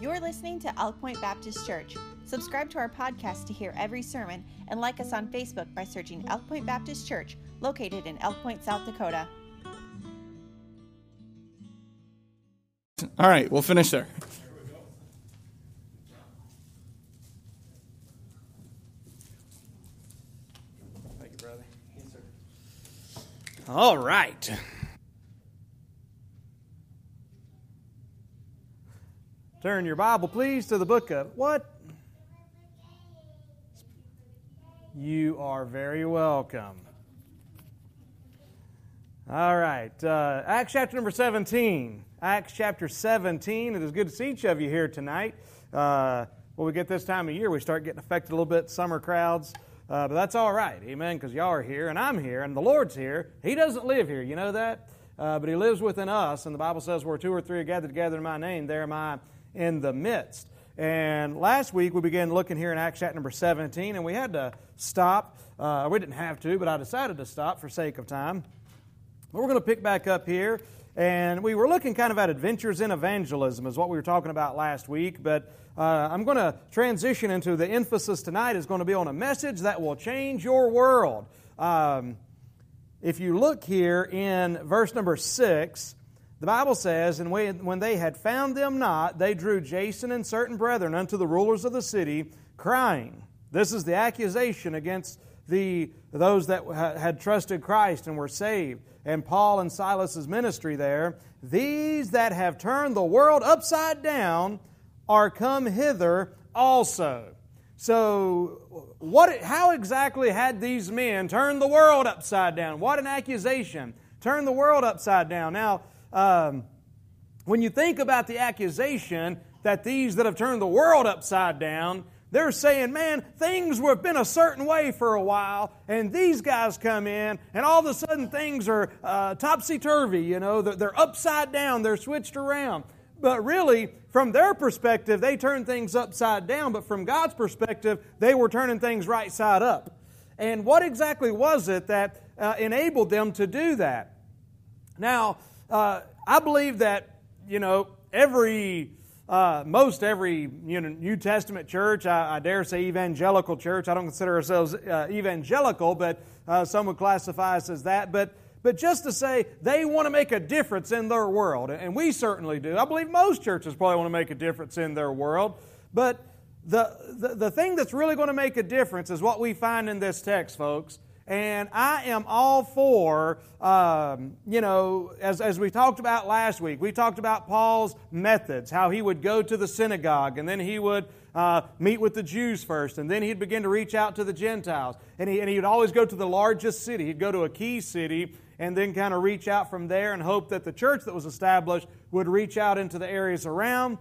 You're listening to Elk Point Baptist Church. Subscribe to our podcast to hear every sermon and like us on Facebook by searching Elk Point Baptist Church, located in Elk Point, South Dakota. All right, we'll finish there. Thank you, brother. Yes, sir. All right. Turn your Bible, please, to the book of what? You are very welcome. All right, uh, Acts chapter number 17. Acts chapter 17. It is good to see each of you here tonight. Uh, when we get this time of year, we start getting affected a little bit, summer crowds. Uh, but that's all right, amen, because y'all are here and I'm here and the Lord's here. He doesn't live here, you know that? Uh, but He lives within us, and the Bible says, where two or three are gathered together in my name, there am I in the midst. And last week we began looking here in Acts chapter number 17, and we had to stop. Uh, we didn't have to, but I decided to stop for sake of time. But we're going to pick back up here. And we were looking kind of at adventures in evangelism, is what we were talking about last week. But uh, I'm going to transition into the emphasis tonight is going to be on a message that will change your world. Um, if you look here in verse number 6, the Bible says, And when they had found them not, they drew Jason and certain brethren unto the rulers of the city, crying. This is the accusation against the, those that had trusted Christ and were saved. And Paul and Silas's ministry there. These that have turned the world upside down are come hither also. So, what, how exactly had these men turned the world upside down? What an accusation. Turn the world upside down. Now, um, when you think about the accusation that these that have turned the world upside down, they're saying, man, things have been a certain way for a while, and these guys come in, and all of a sudden things are uh, topsy turvy, you know, they're, they're upside down, they're switched around. But really, from their perspective, they turned things upside down, but from God's perspective, they were turning things right side up. And what exactly was it that uh, enabled them to do that? Now, uh, I believe that, you know, every uh, most every you know, New Testament church, I, I, dare say evangelical church, I don't consider ourselves uh, evangelical, but uh, some would classify us as that. But, but just to say they want to make a difference in their world, and we certainly do. I believe most churches probably want to make a difference in their world. But the, the, the thing that's really going to make a difference is what we find in this text, folks. And I am all for, um, you know, as, as we talked about last week, we talked about Paul's methods, how he would go to the synagogue and then he would uh, meet with the Jews first, and then he'd begin to reach out to the Gentiles. And he, and he would always go to the largest city. He'd go to a key city and then kind of reach out from there and hope that the church that was established would reach out into the areas around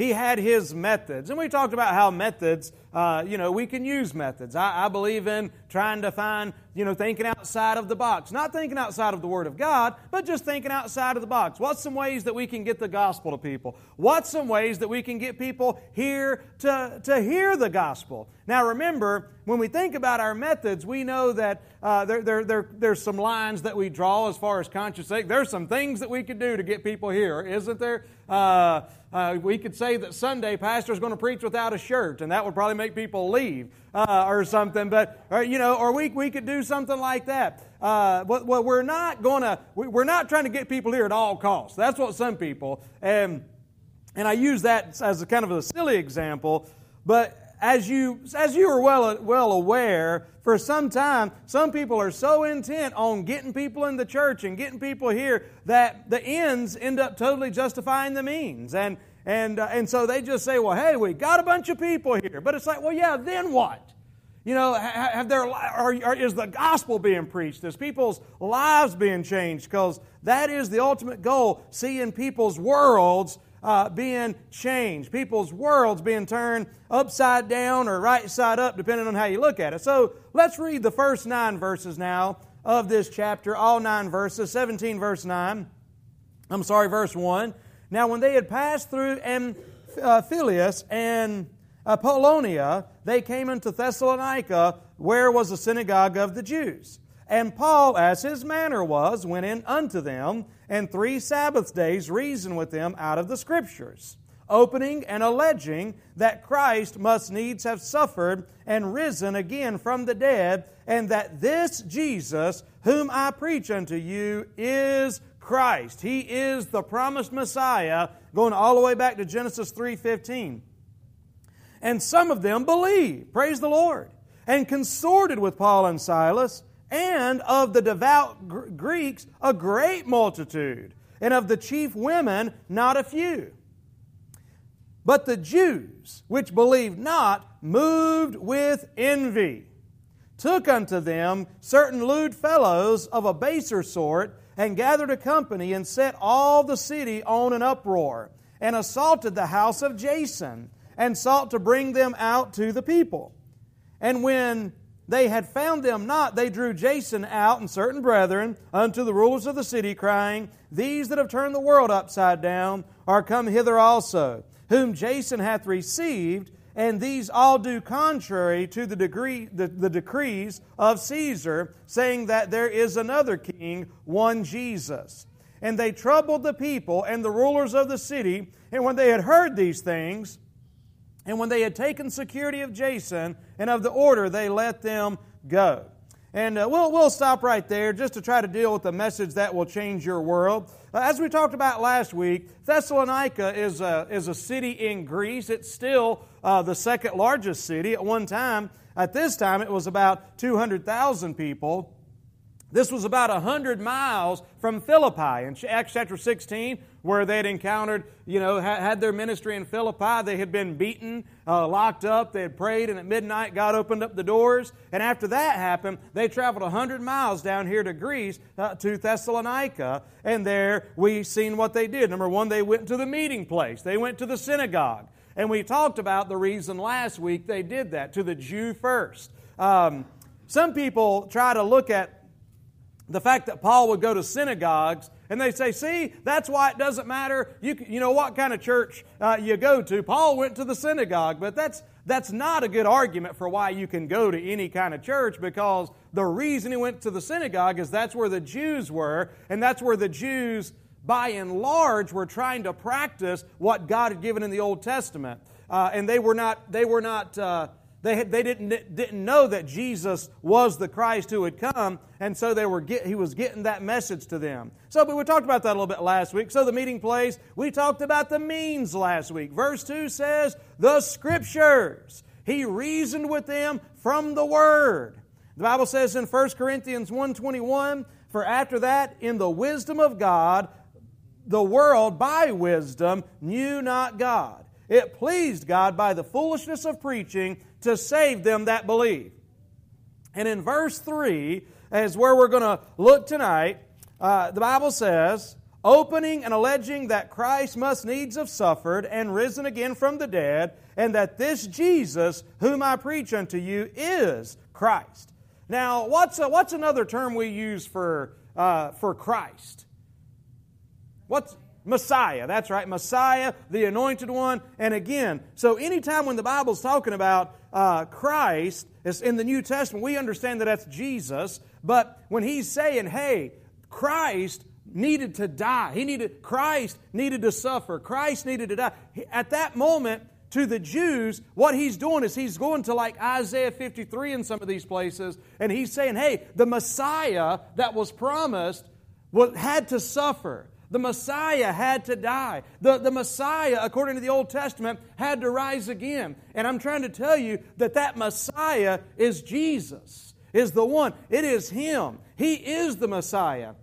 he had his methods. And we talked about how methods, uh, you know, we can use methods. I, I, believe in trying to find, you know, thinking outside of the box. Not thinking outside of the Word of God, but just thinking outside of the box. What's some ways that we can get the gospel to people? What's some ways that we can get people here to, to hear the gospel? Now, remember, when we think about our methods, we know that uh, there, there, there, there's some lines that we draw as far as conscious sake. There's some things that we could do to get people here, isn't there? Uh, uh, we could say that Sunday pastor's going to preach without a shirt, and that would probably make people leave uh, or something. But or, you know, or we we could do something like that. Uh, but, but we're not going to. We're not trying to get people here at all costs. That's what some people and and I use that as a kind of a silly example, but as you, as you are well, well aware, for some time, some people are so intent on getting people in the church and getting people here that the ends end up totally justifying the means. And, and, uh, and so they just say, well, hey, we got a bunch of people here. But it's like, well, yeah, then what? You know, have there, are, are, is the gospel being preached? Is people's lives being changed? Because that is the ultimate goal, seeing people's worlds uh, being changed, people's worlds being turned upside down or right side up, depending on how you look at it. So let's read the first nine verses now of this chapter, all nine verses, 17 verse 9. I'm sorry, verse 1. Now, when they had passed through Amphipolis uh, and Apollonia, they came into Thessalonica, where was the synagogue of the Jews. And Paul, as his manner was, went in unto them, and three Sabbath days reasoned with them out of the Scriptures, opening and alleging that Christ must needs have suffered and risen again from the dead, and that this Jesus, whom I preach unto you, is Christ. He is the promised Messiah, going all the way back to Genesis 3:15. And some of them believed, praise the Lord, and consorted with Paul and Silas, and of the devout Greeks a great multitude, and of the chief women not a few. But the Jews, which believed not, moved with envy, took unto them certain lewd fellows of a baser sort, and gathered a company, and set all the city on an uproar, and assaulted the house of Jason, and sought to bring them out to the people. And when they had found them not, they drew Jason out and certain brethren unto the rulers of the city, crying, These that have turned the world upside down are come hither also whom Jason hath received, and these all do contrary to the, degree, the, the decrees of Caesar, saying that there is another king, one Jesus. And they troubled the people and the rulers of the city, and when they had heard these things, and when they had taken security of Jason and of the order, they let them go. And uh, we'll, we'll stop right there just to try to deal with the message that will change your world. As we talked about last week, Thessalonica is a, is a city in Greece. It's still uh, the second largest city. At one time, at this time, it was about 200,000 people. This was about 100 miles from Philippi. In Acts chapter 16, where they had encountered, you know, had their ministry in Philippi, they had been beaten, uh, locked up, they had prayed, and at midnight God opened up the doors. And after that happened, they traveled 100 miles down here to Greece, uh, to Thessalonica, and there we seen what they did. Number one, they went to the meeting place, they went to the synagogue. And we talked about the reason last week they did that, to the Jew first. Um, some people try to look at the fact that Paul would go to synagogues and they say, see, that's why it doesn't matter. You, you know what kind of church uh, you go to. Paul went to the synagogue, but that's, that's not a good argument for why you can go to any kind of church because the reason he went to the synagogue is that's where the Jews were, and that's where the Jews, by and large, were trying to practice what God had given in the Old Testament. Uh, and they were not, they were not, uh, they, they didn't, didn't know that Jesus was the Christ who had come, and so they were get, he was getting that message to them. So, but we talked about that a little bit last week. So, the meeting place, we talked about the means last week. Verse 2 says, The Scriptures. He reasoned with them from the Word. The Bible says in 1 Corinthians 1.21, For after that, in the wisdom of God, the world by wisdom knew not God. It pleased God by the foolishness of preaching to save them that believe. And in verse 3 is where we're going to look tonight. Uh, the Bible says, opening and alleging that Christ must needs have suffered and risen again from the dead, and that this Jesus, whom I preach unto you, is Christ. Now, what's, a, what's another term we use for, uh, for Christ? What's, Messiah. That's right, Messiah, the anointed one. And again, so anytime when the Bible's talking about uh, Christ, it's in the New Testament, we understand that that's Jesus. But when he's saying, hey, Christ needed to die, he needed, Christ needed to suffer, Christ needed to die. At that moment, to the Jews, what he's doing is he's going to like Isaiah 53 in some of these places, and he's saying, hey, the Messiah that was promised had to suffer. The Messiah had to die. The, the Messiah, according to the Old Testament, had to rise again. And I'm trying to tell you that that Messiah is Jesus, is the one. It is Him. He is the Messiah.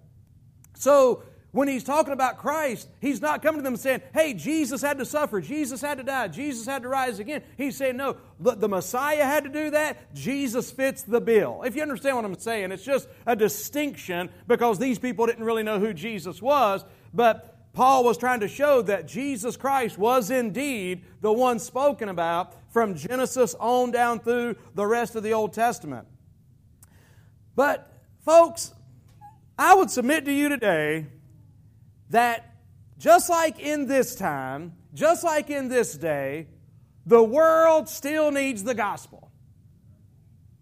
So when he's talking about Christ, he's not coming to them saying, hey, Jesus had to suffer, Jesus had to die, Jesus had to rise again. He's saying, no, the, the, Messiah had to do that, Jesus fits the bill. If you understand what I'm saying, it's just a distinction because these people didn't really know who Jesus was, but Paul was trying to show that Jesus Christ was indeed the one spoken about from Genesis on down through the rest of the Old Testament. But, folks, I would submit to you today that just like in this time, just like in this day, the world still needs the gospel.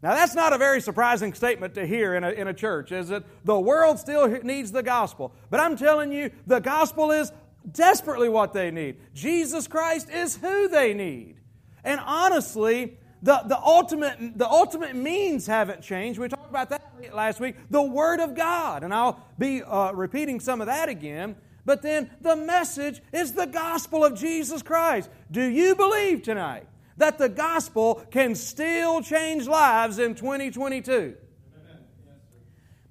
Now, that's not a very surprising statement to hear in a, in a church, is it? The world still needs the gospel. But I'm telling you, the gospel is desperately what they need. Jesus Christ is who they need. And honestly, the, the, ultimate, the ultimate means haven't changed. We talked about that last week. The Word of God. And I'll be uh, repeating some of that again. But then the message is the gospel of Jesus Christ. Do you believe tonight that the gospel can still change lives in 2022?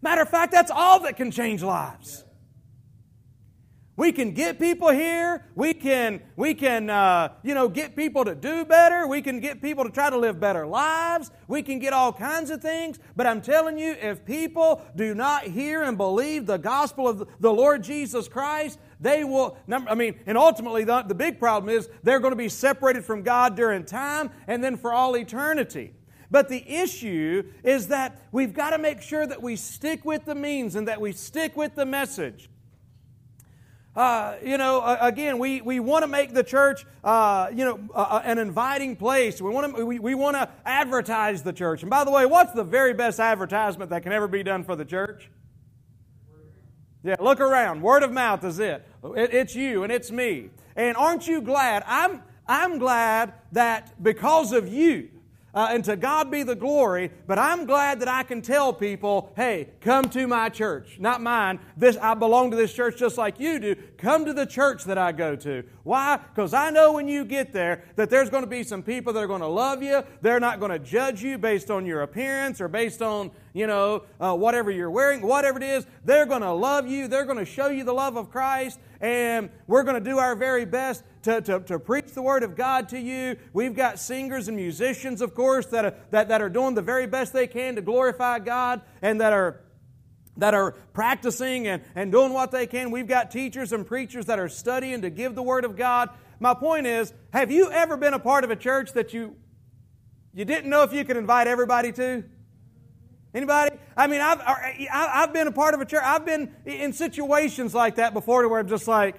Matter of fact, that's all that can change lives. We can get people here. We can, we can uh, you know, get people to do better. We can get people to try to live better lives. We can get all kinds of things. But I'm telling you, if people do not hear and believe the gospel of the Lord Jesus Christ, they will, I mean, and ultimately the, the big problem is they're going to be separated from God during time and then for all eternity. But the issue is that we've got to make sure that we stick with the means and that we stick with the message. Uh, you know, again, we, we want to make the church, uh, you know, an inviting place. We want to we, we want to advertise the church. And by the way, what's the very best advertisement that can ever be done for the church? Yeah, look around. Word of mouth is it. it it's you and it's me. And aren't you glad? I'm I'm glad that because of you, uh, and to God be the glory. But I'm glad that I can tell people, hey, come to my church. Not mine. This I belong to this church just like you do. Come to the church that I go to. Why? Because I know when you get there that there's going to be some people that are going to love you. They're not going to judge you based on your appearance or based on, you know, uh, whatever you're wearing, whatever it is. They're going to love you. They're going to show you the love of Christ. And we're going to do our very best to, to, to preach the Word of God to you. We've got singers and musicians, of course, that are, that, that are doing the very best they can to glorify God and that are that are practicing and, and doing what they can. We've got teachers and preachers that are studying to give the Word of God. My point is, have you ever been a part of a church that you you didn't know if you could invite everybody to? Anybody? I mean, I've, I've been a part of a church. I've been in situations like that before where I'm just like,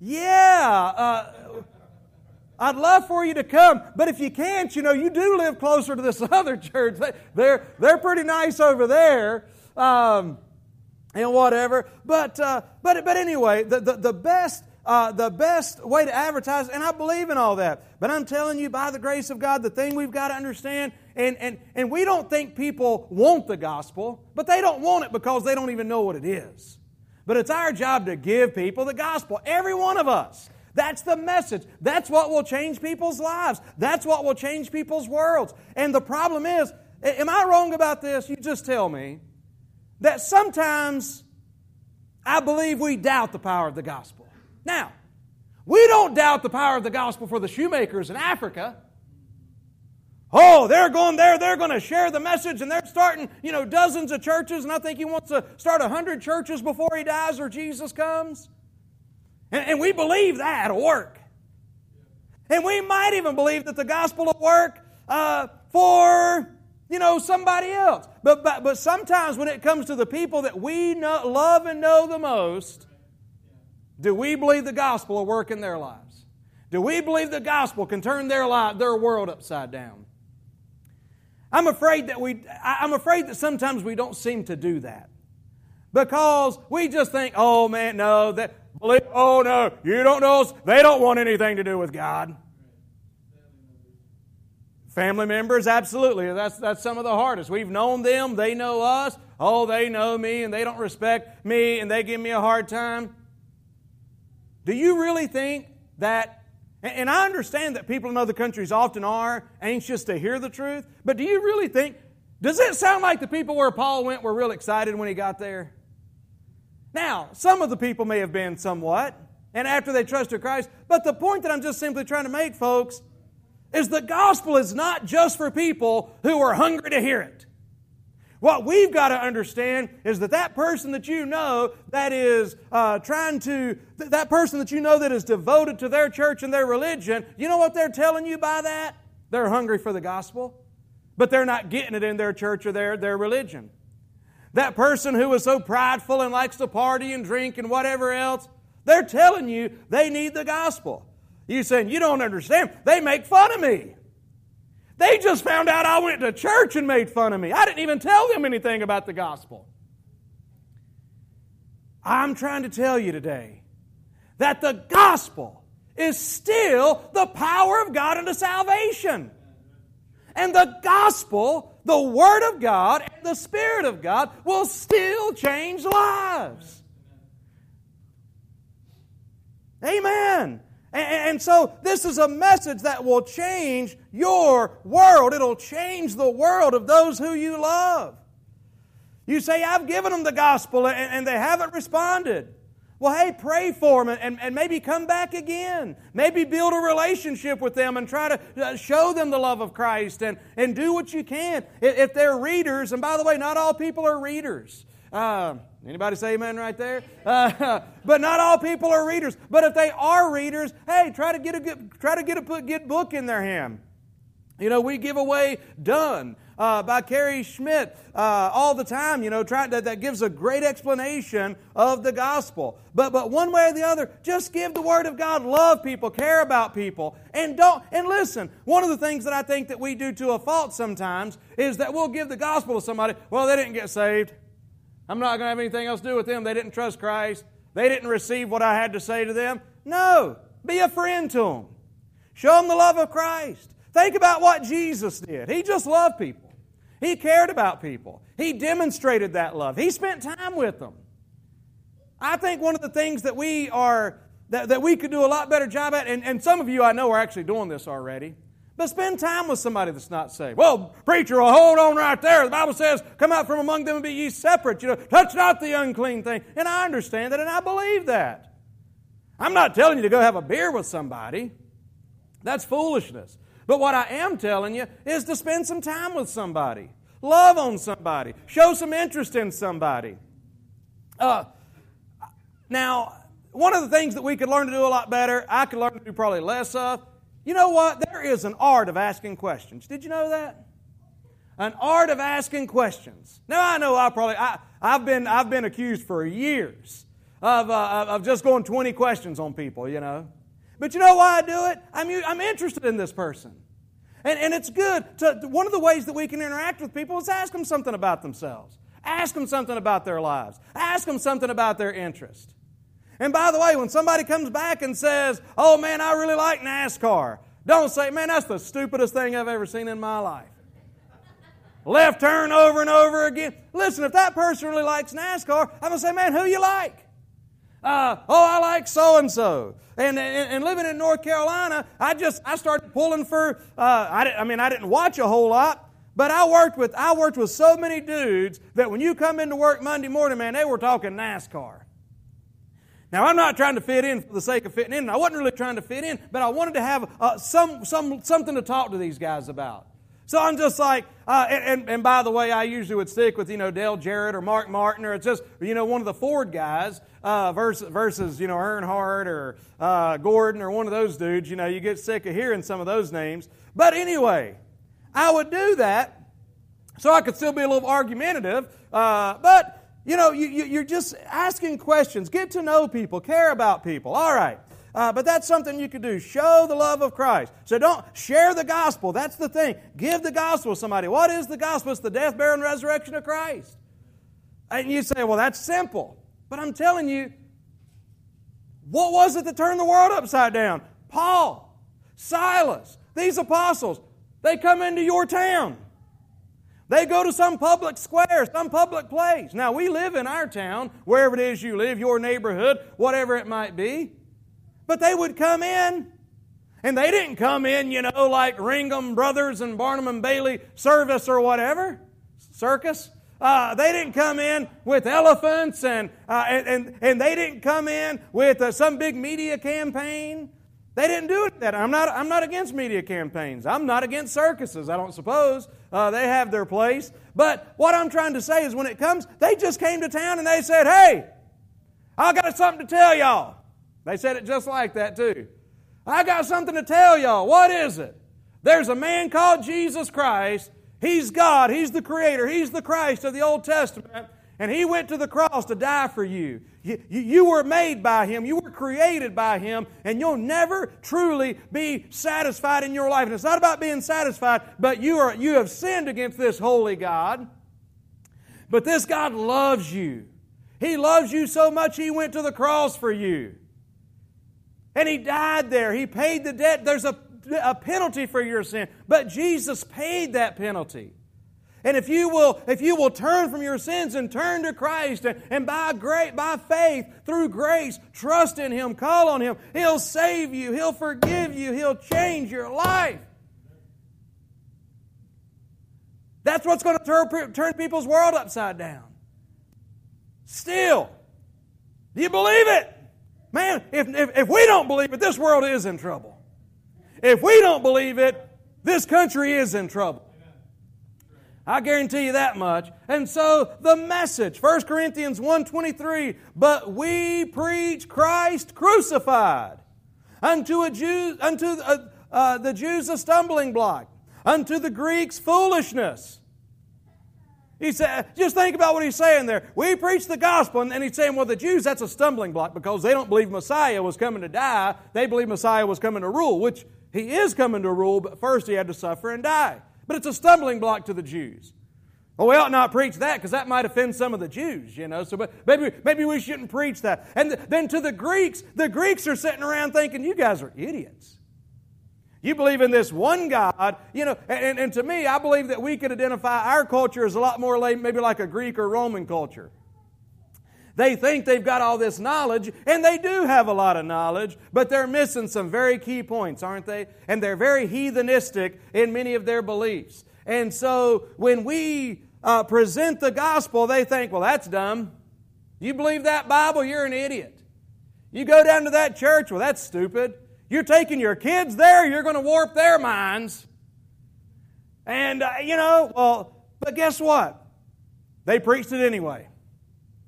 yeah, uh, I'd love for you to come, but if you can't, you know, you do live closer to this other church. They're, they're pretty nice over there. Um, and whatever. But, uh, but, but anyway, the, the, the best uh, the best way to advertise, and I believe in all that. But I'm telling you, by the grace of God, the thing we've got to understand, and, and, and we don't think people want the gospel, but they don't want it because they don't even know what it is. But it's our job to give people the gospel, every one of us. That's the message. That's what will change people's lives. That's what will change people's worlds. And the problem is, am I wrong about this? You just tell me. That sometimes I believe we doubt the power of the gospel. Now, we don't doubt the power of the gospel for the shoemakers in Africa. Oh, they're going there, they're going to share the message, and they're starting, you know, dozens of churches, and I think he wants to start a hundred churches before he dies or Jesus comes. And, and we believe that will work. And we might even believe that the gospel will work uh, for, you know, somebody else. But, but, but sometimes when it comes to the people that we know, love and know the most, do we believe the gospel will work in their lives? Do we believe the gospel can turn their life, their world upside down? I'm afraid that we, I'm afraid that sometimes we don't seem to do that. Because we just think, oh man, no, that, oh no, you don't know, they don't want anything to do with God. Family members, absolutely. That's, that's some of the hardest. We've known them, they know us. Oh, they know me and they don't respect me and they give me a hard time. Do you really think that and I understand that people in other countries often are anxious to hear the truth, but do you really think, does it sound like the people where Paul went were real excited when he got there? Now, some of the people may have been somewhat, and after they trusted Christ, but the point that I'm just simply trying to make, folks, is the gospel is not just for people who are hungry to hear it. What we've got to understand is that that person that you know that is uh, trying to, that person that you know that is devoted to their church and their religion, you know what they're telling you by that? They're hungry for the gospel, but they're not getting it in their church or their, their religion. That person who is so prideful and likes to party and drink and whatever else, they're telling you they need the gospel. You saying, you don't understand. They make fun of me. They just found out I went to church and made fun of me. I didn't even tell them anything about the gospel. I'm trying to tell you today that the gospel is still the power of God unto salvation. And the gospel, the Word of God, and the Spirit of God will still change lives. Amen. And, so this is a message that will change your world. It'll change the world of those who you love. You say, I've given them the gospel and, they haven't responded. Well, hey, pray for them and, maybe come back again. Maybe build a relationship with them and try to uh, show them the love of Christ and, and do what you can. If they're readers, and by the way, not all people are readers. Uh, anybody say amen right there? Uh, but not all people are readers. But if they are readers, hey, try to get a good, try to get a good book in their hand. You know, we give away Done uh, by Cary Schmidt uh, all the time, you know, try, that, that gives a great explanation of the gospel. But, but one way or the other, just give the Word of God, love people, care about people, and don't, and listen, one of the things that I think that we do to a fault sometimes is that we'll give the gospel to somebody, well, they didn't get saved. I'm not going to have anything else to do with them. They didn't trust Christ. They didn't receive what I had to say to them. No, be a friend to them. Show them the love of Christ. Think about what Jesus did. He just loved people. He cared about people. He demonstrated that love. He spent time with them. I think one of the things that we are that, that we could do a lot better job at, and, and some of you I know are actually doing this already, but spend time with somebody that's not saved. Well, preacher, well, hold on right there. The Bible says, come out from among them and be ye separate. You know, touch not the unclean thing. And I understand that and I believe that. I'm not telling you to go have a beer with somebody. That's foolishness. But what I am telling you is to spend some time with somebody, love on somebody, show some interest in somebody. Uh, now, one of the things that we could learn to do a lot better, I could learn to do probably less of. You know what? There is an art of asking questions. Did you know that? An art of asking questions. Now I know I probably I, have been I've been accused for years of uh, of just going twenty questions on people. You know. But you know why I do it? I'm, I'm interested in this person. And, and it's good. To, one of the ways that we can interact with people is ask them something about themselves. Ask them something about their lives. Ask them something about their interest. And by the way, when somebody comes back and says, Oh man, I really like NASCAR, don't say, Man, that's the stupidest thing I've ever seen in my life. Left turn over and over again. Listen, if that person really likes NASCAR, I'm going to say, Man, who you like? Uh, oh, I like so and so. And, and living in North Carolina, I just I started pulling for. Uh, I, I mean, I didn't watch a whole lot, but I worked with I worked with so many dudes that when you come into work Monday morning, man, they were talking NASCAR. Now, I'm not trying to fit in for the sake of fitting in. I wasn't really trying to fit in, but I wanted to have uh, some, some, something to talk to these guys about. So I'm just like, uh, and, and, by the way, I usually would stick with, you know, Dale Jarrett or Mark Martin, or it's just, you know, one of the Ford guys uh, versus, versus, you know, Earnhardt or uh, Gordon or one of those dudes. You know, you get sick of hearing some of those names. But anyway, I would do that so I could still be a little argumentative. Uh, but, you know, you, you, you're just asking questions. Get to know people. Care about people. All right. Uh, but that's something you could do. Show the love of Christ. So don't share the gospel. That's the thing. Give the gospel to somebody. What is the gospel? It's the death, burial, and resurrection of Christ. And you say, well, that's simple. But I'm telling you, what was it that turned the world upside down? Paul, Silas, these apostles, they come into your town. They go to some public square, some public place. Now, we live in our town, wherever it is you live, your neighborhood, whatever it might be. But they would come in, and they didn't come in, you know, like Ringling Brothers and Barnum and Bailey service or whatever, circus. Uh, they didn't come in with elephants and, uh, and, and, and, they didn't come in with uh, some big media campaign. They didn't do it that. I'm not, I'm not against media campaigns. I'm not against circuses, I don't suppose. Uh, they have their place. But what I'm trying to say is when it comes, they just came to town and they said, hey, I got something to tell y'all. They said it just like that, too. I got something to tell y'all. What is it? There's a man called Jesus Christ. He's God. He's the Creator. He's the Christ of the Old Testament. And He went to the cross to die for you. You, you. were made by Him. You were created by Him. And you'll never truly be satisfied in your life. And it's not about being satisfied, but you, are, you have sinned against this holy God. But this God loves you. He loves you so much, He went to the cross for you. And he died there. He paid the debt. There's a, a penalty for your sin. But Jesus paid that penalty. And if you will, if you will turn from your sins and turn to Christ and, and by great by faith, through grace, trust in Him, call on Him, He'll save you, He'll forgive you, He'll change your life. That's what's going to turn, turn people's world upside down. Still, do you believe it? Man, if, if, if we don't believe it, this world is in trouble. If we don't believe it, this country is in trouble. I guarantee you that much. And so the message, 1 Corinthians 1.23, but we preach Christ crucified, unto, a Jew, unto uh, uh, the Jews a stumbling block, unto the Greeks foolishness. He said, just think about what he's saying there. We preach the gospel, and he's saying, well, the Jews, that's a stumbling block because they don't believe Messiah was coming to die. They believe Messiah was coming to rule, which he is coming to rule, but first he had to suffer and die. But it's a stumbling block to the Jews. Well, we ought not preach that because that might offend some of the Jews, you know. So but maybe, maybe we shouldn't preach that. And then to the Greeks, the Greeks are sitting around thinking, you guys are idiots. You believe in this one God, you know, and, and to me, I believe that we could identify our culture as a lot more like, maybe like a Greek or Roman culture. They think they've got all this knowledge, and they do have a lot of knowledge, but they're missing some very key points, aren't they? And they're very heathenistic in many of their beliefs. And so when we uh, present the gospel, they think, well, that's dumb. You believe that Bible? You're an idiot. You go down to that church? Well, that's stupid. You're taking your kids there, you're going to warp their minds. And, uh, you know, well, but guess what? They preached it anyway.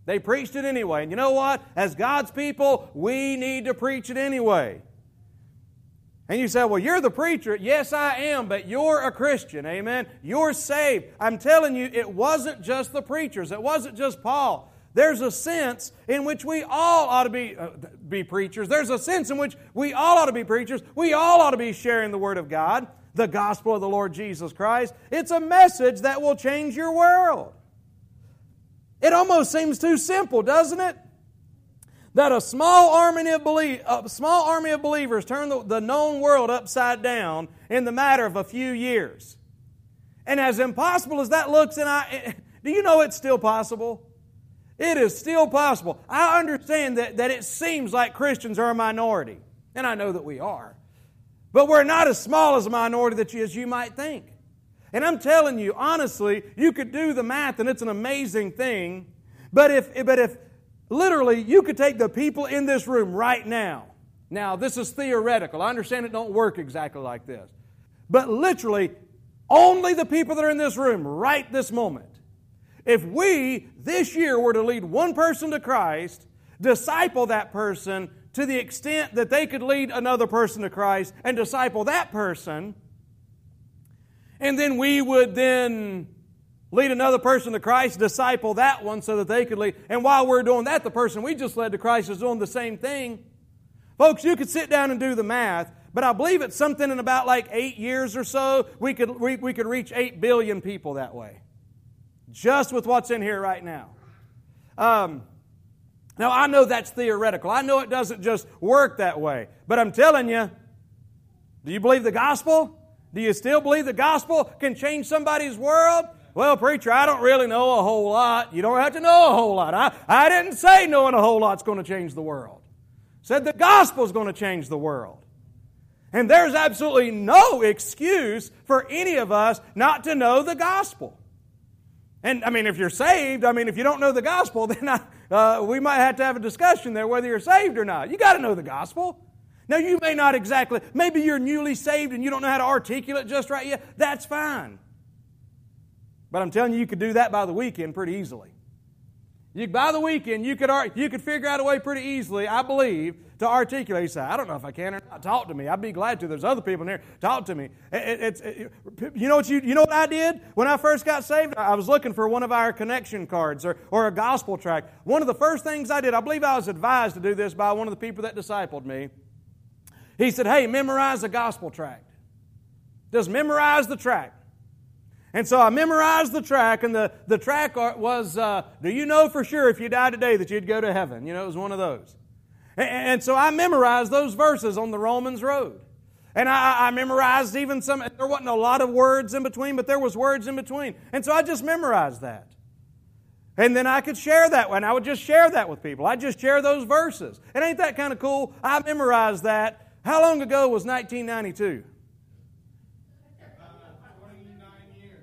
They preached it anyway. And you know what? As God's people, we need to preach it anyway. And you say, well, you're the preacher. Yes, I am, but you're a Christian. Amen. You're saved. I'm telling you, it wasn't just the preachers, it wasn't just Paul. There's a sense in which we all ought to be, uh, be preachers. There's a sense in which we all ought to be preachers. We all ought to be sharing the Word of God, the gospel of the Lord Jesus Christ. It's a message that will change your world. It almost seems too simple, doesn't it? That a small army of, belie- a small army of believers turn the, the known world upside down in the matter of a few years. And as impossible as that looks, and I, do you know it's still possible? It is still possible. I understand that, that it seems like Christians are a minority, and I know that we are. But we're not as small as a minority that you, as you might think. And I'm telling you, honestly, you could do the math, and it's an amazing thing. But if, but if literally you could take the people in this room right now, now this is theoretical. I understand it don't work exactly like this. But literally, only the people that are in this room right this moment if we this year were to lead one person to Christ, disciple that person to the extent that they could lead another person to Christ and disciple that person, and then we would then lead another person to Christ, disciple that one so that they could lead. And while we're doing that, the person we just led to Christ is doing the same thing. Folks, you could sit down and do the math, but I believe it's something in about like eight years or so, we could, we, we could reach eight billion people that way just with what's in here right now. Um, now, I know that's theoretical. I know it doesn't just work that way. But I'm telling you, do you believe the gospel? Do you still believe the gospel can change somebody's world? Well, preacher, I don't really know a whole lot. You don't have to know a whole lot. I, I didn't say knowing a whole lot's going to change the world. Said the gospel's going to change the world. And there's absolutely no excuse for any of us not to know the gospel. And I mean, if you're saved, I mean, if you don't know the gospel, then I, uh, we might have to have a discussion there whether you're saved or not. You got to know the gospel. Now, you may not exactly, maybe you're newly saved and you don't know how to articulate just right yet. That's fine. But I'm telling you, you could do that by the weekend pretty easily. You, by the weekend, you could, you could figure out a way pretty easily, I believe, to articulate. You say, I don't know if I can or not. Talk to me. I'd be glad to. There's other people in here. Talk to me. It, it, you, know what you, you know what I did when I first got saved? I was looking for one of our connection cards or, or a gospel tract. One of the first things I did, I believe I was advised to do this by one of the people that discipled me. He said, Hey, memorize a gospel tract. Just memorize the tract. And so I memorized the tract, and the, the tract was uh, Do you know for sure if you die today that you'd go to heaven? You know, it was one of those. And, so I memorized those verses on the Romans road. And I, I, memorized even some, there wasn't a lot of words in between, but there was words in between. And so I just memorized that. And then I could share that and I would just share that with people. I'd just share those verses. And ain't that kind of cool? I memorized that. How long ago was 1992?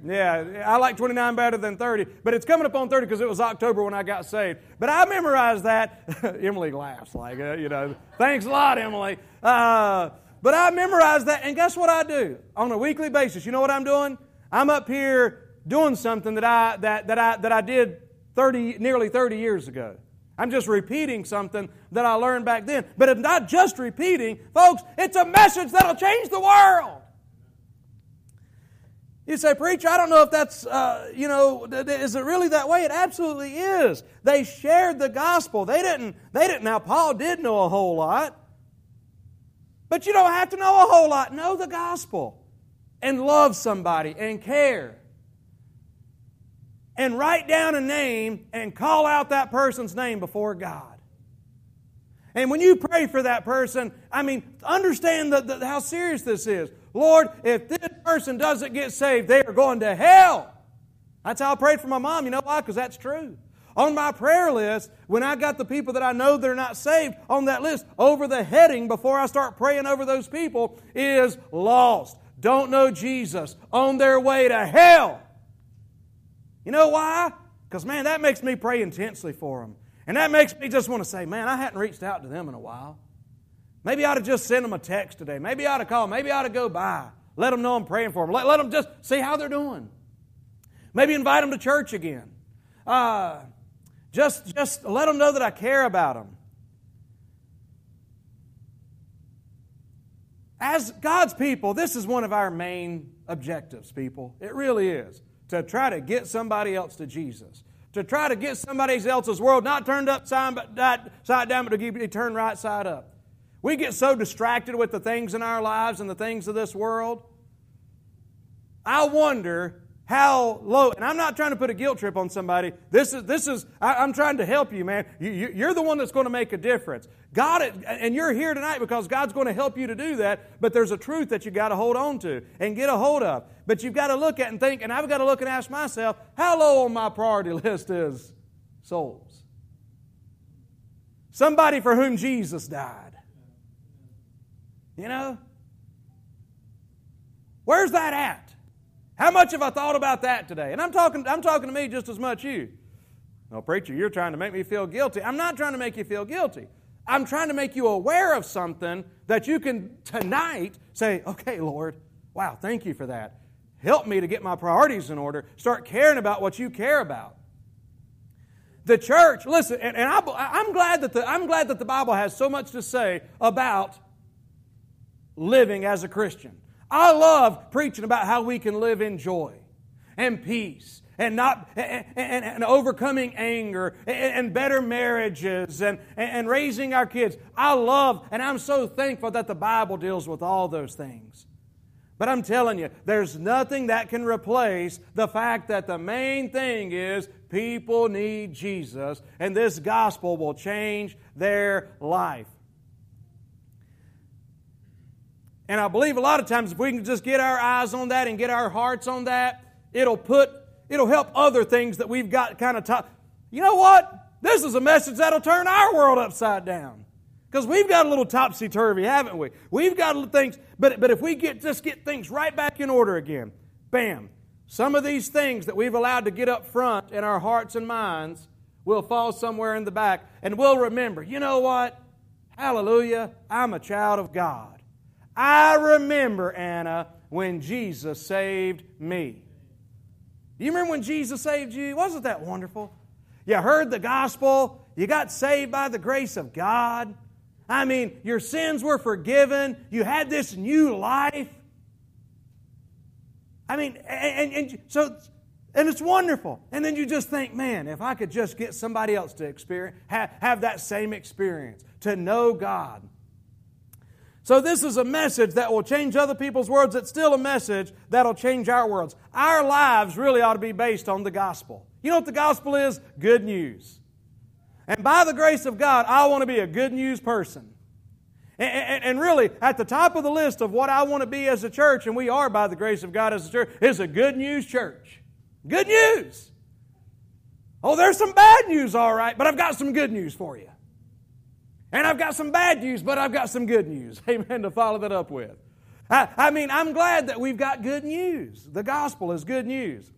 Yeah, I like 29 better than 30, but it's coming up on 30 because it was October when I got saved. But I memorized that. Emily laughs like, uh, you know, thanks a lot, Emily. Uh, but I memorized that, and guess what I do on a weekly basis? You know what I'm doing? I'm up here doing something that I that that I that I did 30 nearly 30 years ago. I'm just repeating something that I learned back then. But it's not just repeating, folks, it's a message that'll change the world. You say, Preacher, I don't know if that's, uh, you know, is it really that way? It absolutely is. They shared the gospel. They didn't, they didn't. Now, Paul did know a whole lot. But you don't have to know a whole lot. Know the gospel and love somebody and care. And write down a name and call out that person's name before God. And when you pray for that person, I mean, understand the, the, how serious this is. Lord, if this person doesn't get saved, they are going to hell. That's how I prayed for my mom. You know why? Because that's true. On my prayer list, when I got the people that I know they're not saved on that list, over the heading before I start praying over those people is lost, don't know Jesus, on their way to hell. You know why? Because, man, that makes me pray intensely for them. And that makes me just want to say, man, I hadn't reached out to them in a while. Maybe I ought to just send them a text today. Maybe I ought to call. Maybe I ought to go by. Let them know I'm praying for them. Let, let them just see how they're doing. Maybe invite them to church again. Uh, just, just let them know that I care about them. As God's people, this is one of our main objectives, people. It really is. To try to get somebody else to Jesus. To try to get somebody else's world not turned upside down, but to be turned right side up. We get so distracted with the things in our lives and the things of this world. I wonder how low, and I'm not trying to put a guilt trip on somebody. This is, this is I, am trying to help you, man. You, you're the one that's going to make a difference. God, and you're here tonight because God's going to help you to do that, but there's a truth that you've got to hold on to and get a hold of. But you've got to look at and think, and I've got to look and ask myself, how low on my priority list is souls? Somebody for whom Jesus died. You know? Where's that at? How much have I thought about that today? And I'm talking, I'm talking to me just as much you. No, preacher, you're trying to make me feel guilty. I'm not trying to make you feel guilty. I'm trying to make you aware of something that you can tonight say, okay, Lord, wow, thank you for that. Help me to get my priorities in order. Start caring about what you care about. The church, listen, and, and I, am glad that the, I'm glad that the Bible has so much to say about living as a Christian. I love preaching about how we can live in joy and peace and not and, and, and overcoming anger and, and better marriages and, and raising our kids. I love and I'm so thankful that the Bible deals with all those things. But I'm telling you, there's nothing that can replace the fact that the main thing is people need Jesus, and this gospel will change their life. And I believe a lot of times if we can just get our eyes on that and get our hearts on that, it'll put, it'll help other things that we've got kind of top. You know what? This is a message that'll turn our world upside down. Because we've got a little topsy turvy, haven't we? We've got things, but, but if we get just get things right back in order again, bam, some of these things that we've allowed to get up front in our hearts and minds will fall somewhere in the back, and we'll remember, you know what? Hallelujah, I'm a child of God. I remember, Anna, when Jesus saved me. Do you remember when Jesus saved you? Wasn't that wonderful? You heard the gospel, you got saved by the grace of God. I mean, your sins were forgiven, you had this new life. I mean, and, and, and so and it's wonderful. And then you just think, man, if I could just get somebody else to experience, have, have that same experience, to know God. So, this is a message that will change other people's worlds. It's still a message that'll change our worlds. Our lives really ought to be based on the gospel. You know what the gospel is? Good news. And by the grace of God, I want to be a good news person. And, and, and, really, at the top of the list of what I want to be as a church, and we are by the grace of God as a church, is a good news church. Good news. Oh, there's some bad news, all right, but I've got some good news for you. And I've got some bad news, but I've got some good news. Amen, to follow that up with. I, I mean, I'm glad that we've got good news. The gospel is good news.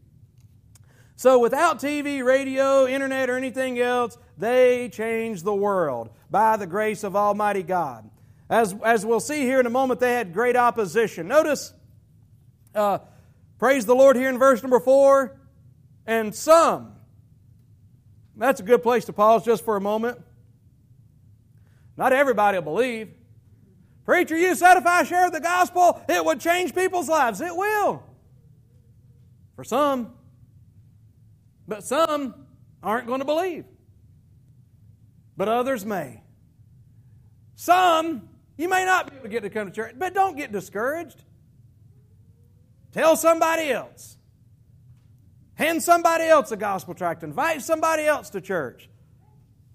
So, without TV, radio, internet, or anything else, they changed the world by the grace of Almighty God. As, as we'll see here in a moment, they had great opposition. Notice, uh, praise the Lord here in verse number four, and some. That's a good place to pause just for a moment. Not everybody will believe. Preacher, you said if I shared the gospel, it would change people's lives. It will. For some. But some aren't going to believe. But others may. Some, you may not be able to get to come to church, but don't get discouraged. Tell somebody else. Hand somebody else a gospel tract. Invite somebody else to church.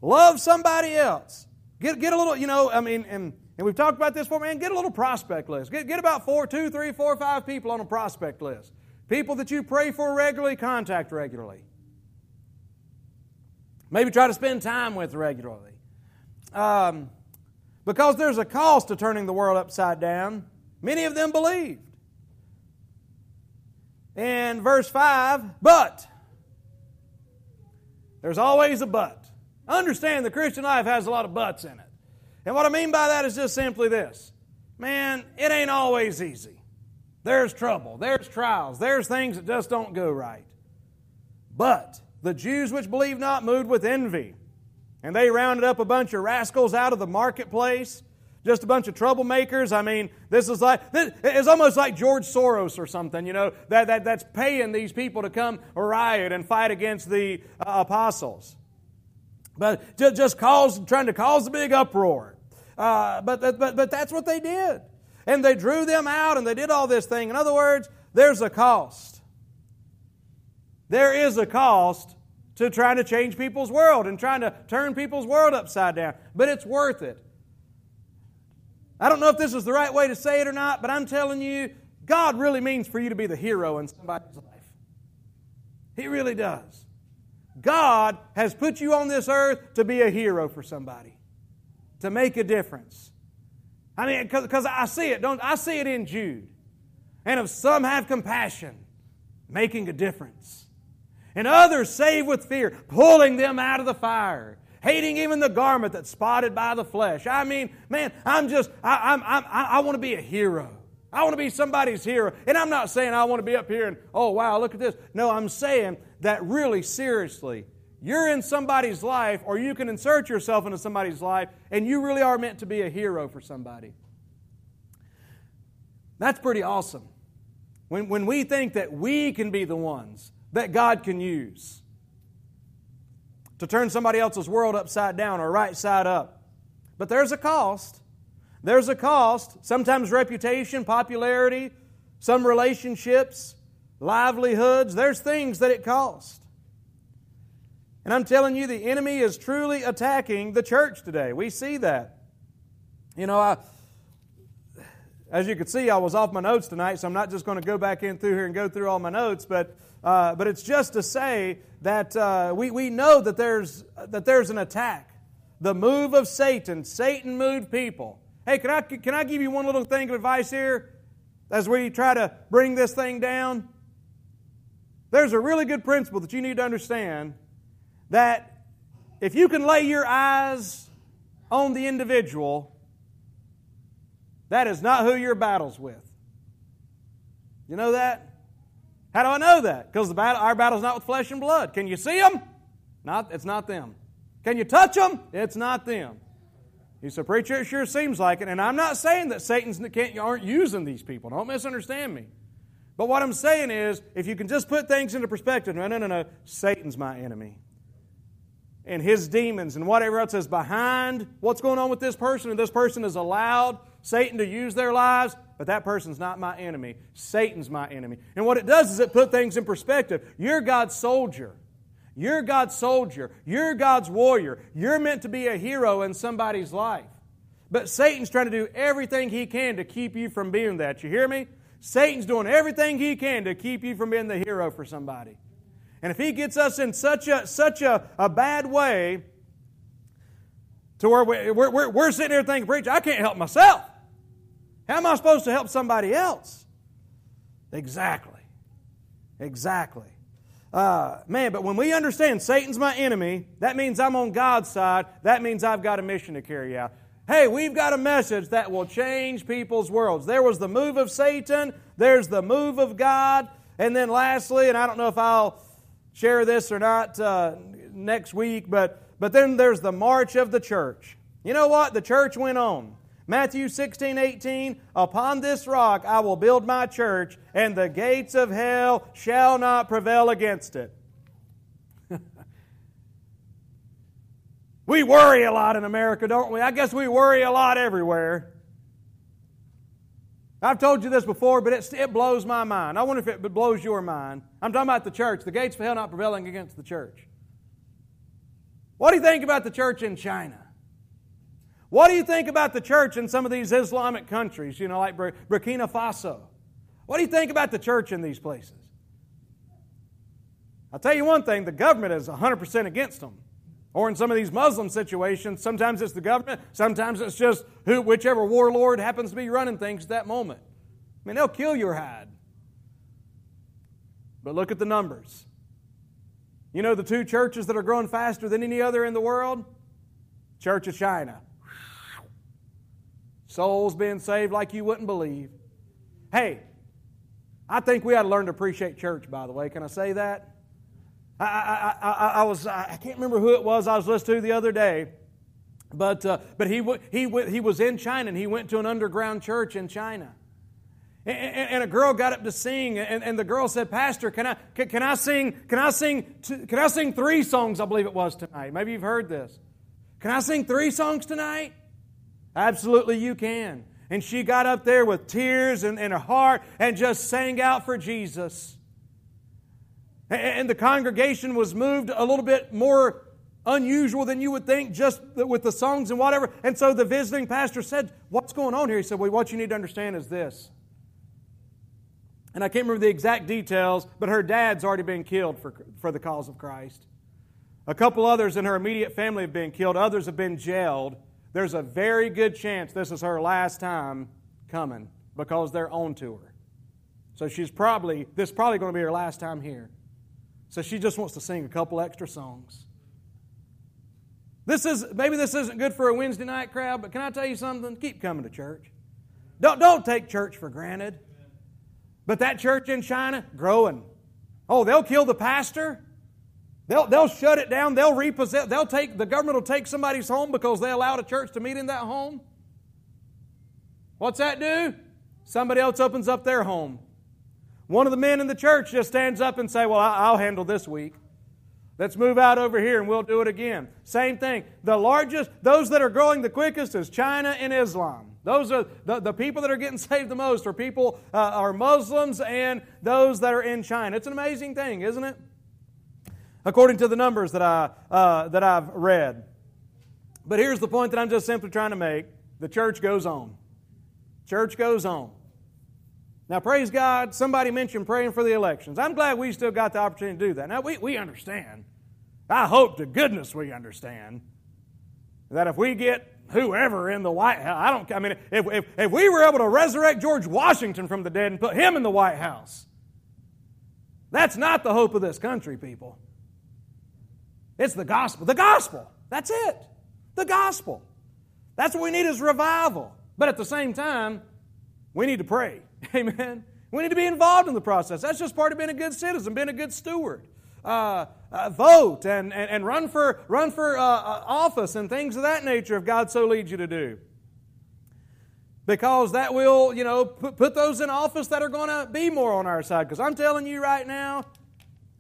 Love somebody else. Get, get a little, you know, I mean, and, and we've talked about this before, man, get a little prospect list. Get, get about four, two, three, four, five people on a prospect list. People that you pray for regularly, contact regularly. Maybe try to spend time with regularly. Um, because there's a cost to turning the world upside down. Many of them believed. In verse 5, but. There's always a but. Understand the Christian life has a lot of buts in it. And what I mean by that is just simply this man, it ain't always easy. There's trouble, there's trials, there's things that just don't go right. But the Jews which believe not moved with envy, and they rounded up a bunch of rascals out of the marketplace. Just a bunch of troublemakers. I mean, this is like, this, it's almost like George Soros or something, you know, that, that, that's paying these people to come riot and fight against the uh, apostles but just cause, trying to cause a big uproar. Uh, but, but, but that's what they did. And they drew them out and they did all this thing. In other words, there's a cost. There is a cost to trying to change people's world and trying to turn people's world upside down. But it's worth it. I don't know if this is the right way to say it or not, but I'm telling you, God really means for you to be the hero in somebody's life. He really does. God has put you on this earth to be a hero for somebody, to make a difference. I mean, because I see it, don't I see it in Jude. And if some have compassion, making a difference. And others save with fear, pulling them out of the fire, hating even the garment that's spotted by the flesh. I mean, man, I'm just, I, I'm, I'm, I want to be a hero. I want to be somebody's hero. And I'm not saying I want to be up here and, oh, wow, look at this. No, I'm saying that really seriously, you're in somebody's life, or you can insert yourself into somebody's life, and you really are meant to be a hero for somebody. That's pretty awesome. When, when we think that we can be the ones that God can use to turn somebody else's world upside down or right side up. But there's a cost. There's a cost. Sometimes reputation, popularity, some relationships livelihoods. There's things that it costs. And I'm telling you, the enemy is truly attacking the church today. We see that. You know, I, as you can see, I was off my notes tonight, so I'm not just going to go back in through here and go through all my notes, but, uh, but it's just to say that uh, we, we know that there's, that there's an attack. The move of Satan, Satan moved people. Hey, can I, can I give you one little thing of advice here as we try to bring this thing down? There's a really good principle that you need to understand that if you can lay your eyes on the individual, that is not who your battle's with. You know that? How do I know that? Because battle, our battle's not with flesh and blood. Can you see them? Not, it's not them. Can you touch them? It's not them. You say, preacher, it sure seems like it. And I'm not saying that Satan's can't, aren't using these people. Don't misunderstand me. But what I'm saying is, if you can just put things into perspective, no, no, no, no, Satan's my enemy. And his demons and whatever else is behind what's going on with this person, and this person has allowed Satan to use their lives, but that person's not my enemy. Satan's my enemy. And what it does is it put things in perspective. You're God's soldier. You're God's soldier. You're God's warrior. You're meant to be a hero in somebody's life. But Satan's trying to do everything he can to keep you from being that. You hear me? Satan's doing everything he can to keep you from being the hero for somebody. And if he gets us in such a, such a, a bad way to where we, we're, we're, we're sitting here thinking, preacher, I can't help myself. How am I supposed to help somebody else? Exactly. Exactly. Uh, man, but when we understand Satan's my enemy, that means I'm on God's side. That means I've got a mission to carry out. Hey, we've got a message that will change people's worlds. There was the move of Satan, there's the move of God, and then lastly, and I don't know if I'll share this or not uh, next week, but, but then there's the march of the church. You know what? The church went on. Matthew 16, 18, Upon this rock I will build my church, and the gates of hell shall not prevail against it. We worry a lot in America, don't we? I guess we worry a lot everywhere. I've told you this before, but it, it blows my mind. I wonder if it blows your mind. I'm talking about the church, the gates of hell not prevailing against the church. What do you think about the church in China? What do you think about the church in some of these Islamic countries, you know, like Burkina Faso? What do you think about the church in these places? I'll tell you one thing the government is 100% against them. Or in some of these Muslim situations, sometimes it's the government, sometimes it's just who, whichever warlord happens to be running things at that moment. I mean, they'll kill your hide. But look at the numbers. You know the two churches that are growing faster than any other in the world? Church of China. Souls being saved like you wouldn't believe. Hey, I think we ought to learn to appreciate church, by the way. Can I say that? I, I, I, I was, I can't remember who it was I was listening to the other day, but, uh, but he, he, he was in China and he went to an underground church in China. And, and, a girl got up to sing, and, and the girl said, "Pastor, can I can, can I sing? Can I sing? Can I sing three songs? I believe it was tonight. Maybe you've heard this. Can I sing three songs tonight? Absolutely, you can. And she got up there with tears in, in her heart and just sang out for Jesus. And the congregation was moved a little bit more unusual than you would think, just with the songs and whatever. And so the visiting pastor said, What's going on here? He said, Well, what you need to understand is this. And I can't remember the exact details, but her dad's already been killed for, for the cause of Christ. A couple others in her immediate family have been killed, others have been jailed. There's a very good chance this is her last time coming because they're on to her. So she's probably, this is probably going to be her last time here. So she just wants to sing a couple extra songs. This is maybe this isn't good for a Wednesday night crowd, but can I tell you something? Keep coming to church. Don't, don't take church for granted. But that church in China, growing. Oh, they'll kill the pastor. They'll, they'll shut it down. They'll repossess. They'll take, the government will take somebody's home because they allowed a church to meet in that home. What's that do? Somebody else opens up their home. One of the men in the church just stands up and say, "Well, I'll handle this week. Let's move out over here and we'll do it again." Same thing. The largest, those that are growing the quickest is China and Islam. Those are the, the people that are getting saved the most are people uh, are Muslims and those that are in China. It's an amazing thing, isn't it? According to the numbers that I uh, that I've read. But here's the point that I'm just simply trying to make: the church goes on. Church goes on. Now, praise God, somebody mentioned praying for the elections. I'm glad we still got the opportunity to do that. Now, we, we understand. I hope to goodness we understand that if we get whoever in the White House, I don't, I mean, if, if, if we were able to resurrect George Washington from the dead and put him in the White House, that's not the hope of this country, people. It's the gospel. The gospel. That's it. The gospel. That's what we need is revival. But at the same time, we need to pray. Amen. We need to be involved in the process. That's just part of being a good citizen, being a good steward. Uh, uh, vote and, and, and, run for, run for uh, uh, office and things of that nature if God so leads you to do. Because that will, you know, put, put those in office that are going to be more on our side. Because I'm telling you right now,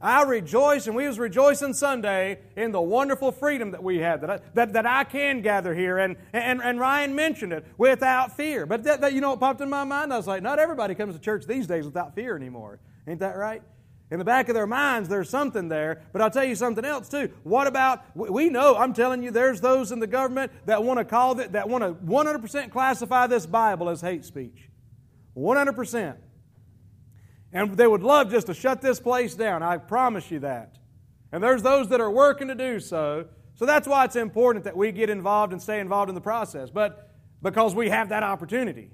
I rejoice, and we was rejoicing Sunday in the wonderful freedom that we had, that I, that, that I can gather here. And, and, and Ryan mentioned it, without fear. But that, that, you know what popped in my mind? I was like, not everybody comes to church these days without fear anymore. Ain't that right? In the back of their minds, there's something there. But I'll tell you something else, too. What about, we know, I'm telling you, there's those in the government that want to call it, that want to 100% classify this Bible as hate speech. 100%. And they would love just to shut this place down. I promise you that. And there's those that are working to do so. So that's why it's important that we get involved and stay involved in the process. But because we have that opportunity.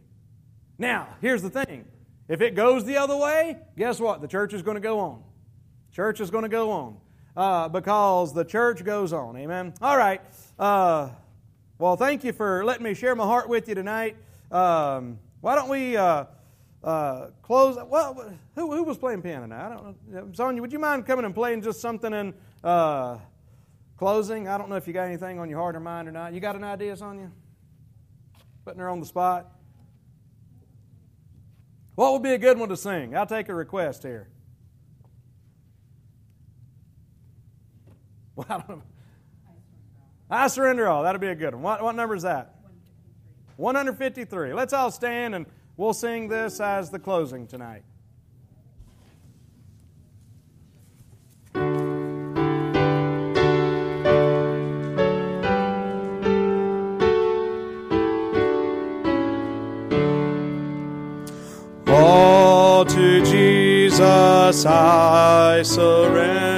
Now, here's the thing if it goes the other way, guess what? The church is going to go on. Church is going to go on uh, because the church goes on. Amen. All right. Uh, well, thank you for letting me share my heart with you tonight. Um, why don't we uh, uh close? Well, who, who, was playing piano now? I don't know. Sonia, would you mind coming and playing just something in uh, closing? I don't know if you got anything on your heart or mind or not. You got an idea, Sonia? Putting her on the spot. What would be a good one to sing? I'll take a request here. Well, I, don't know. I surrender all. That'll be a good one. What, what number is that? 153. Let's all stand and we'll sing this as the closing tonight. All to Jesus I surrender.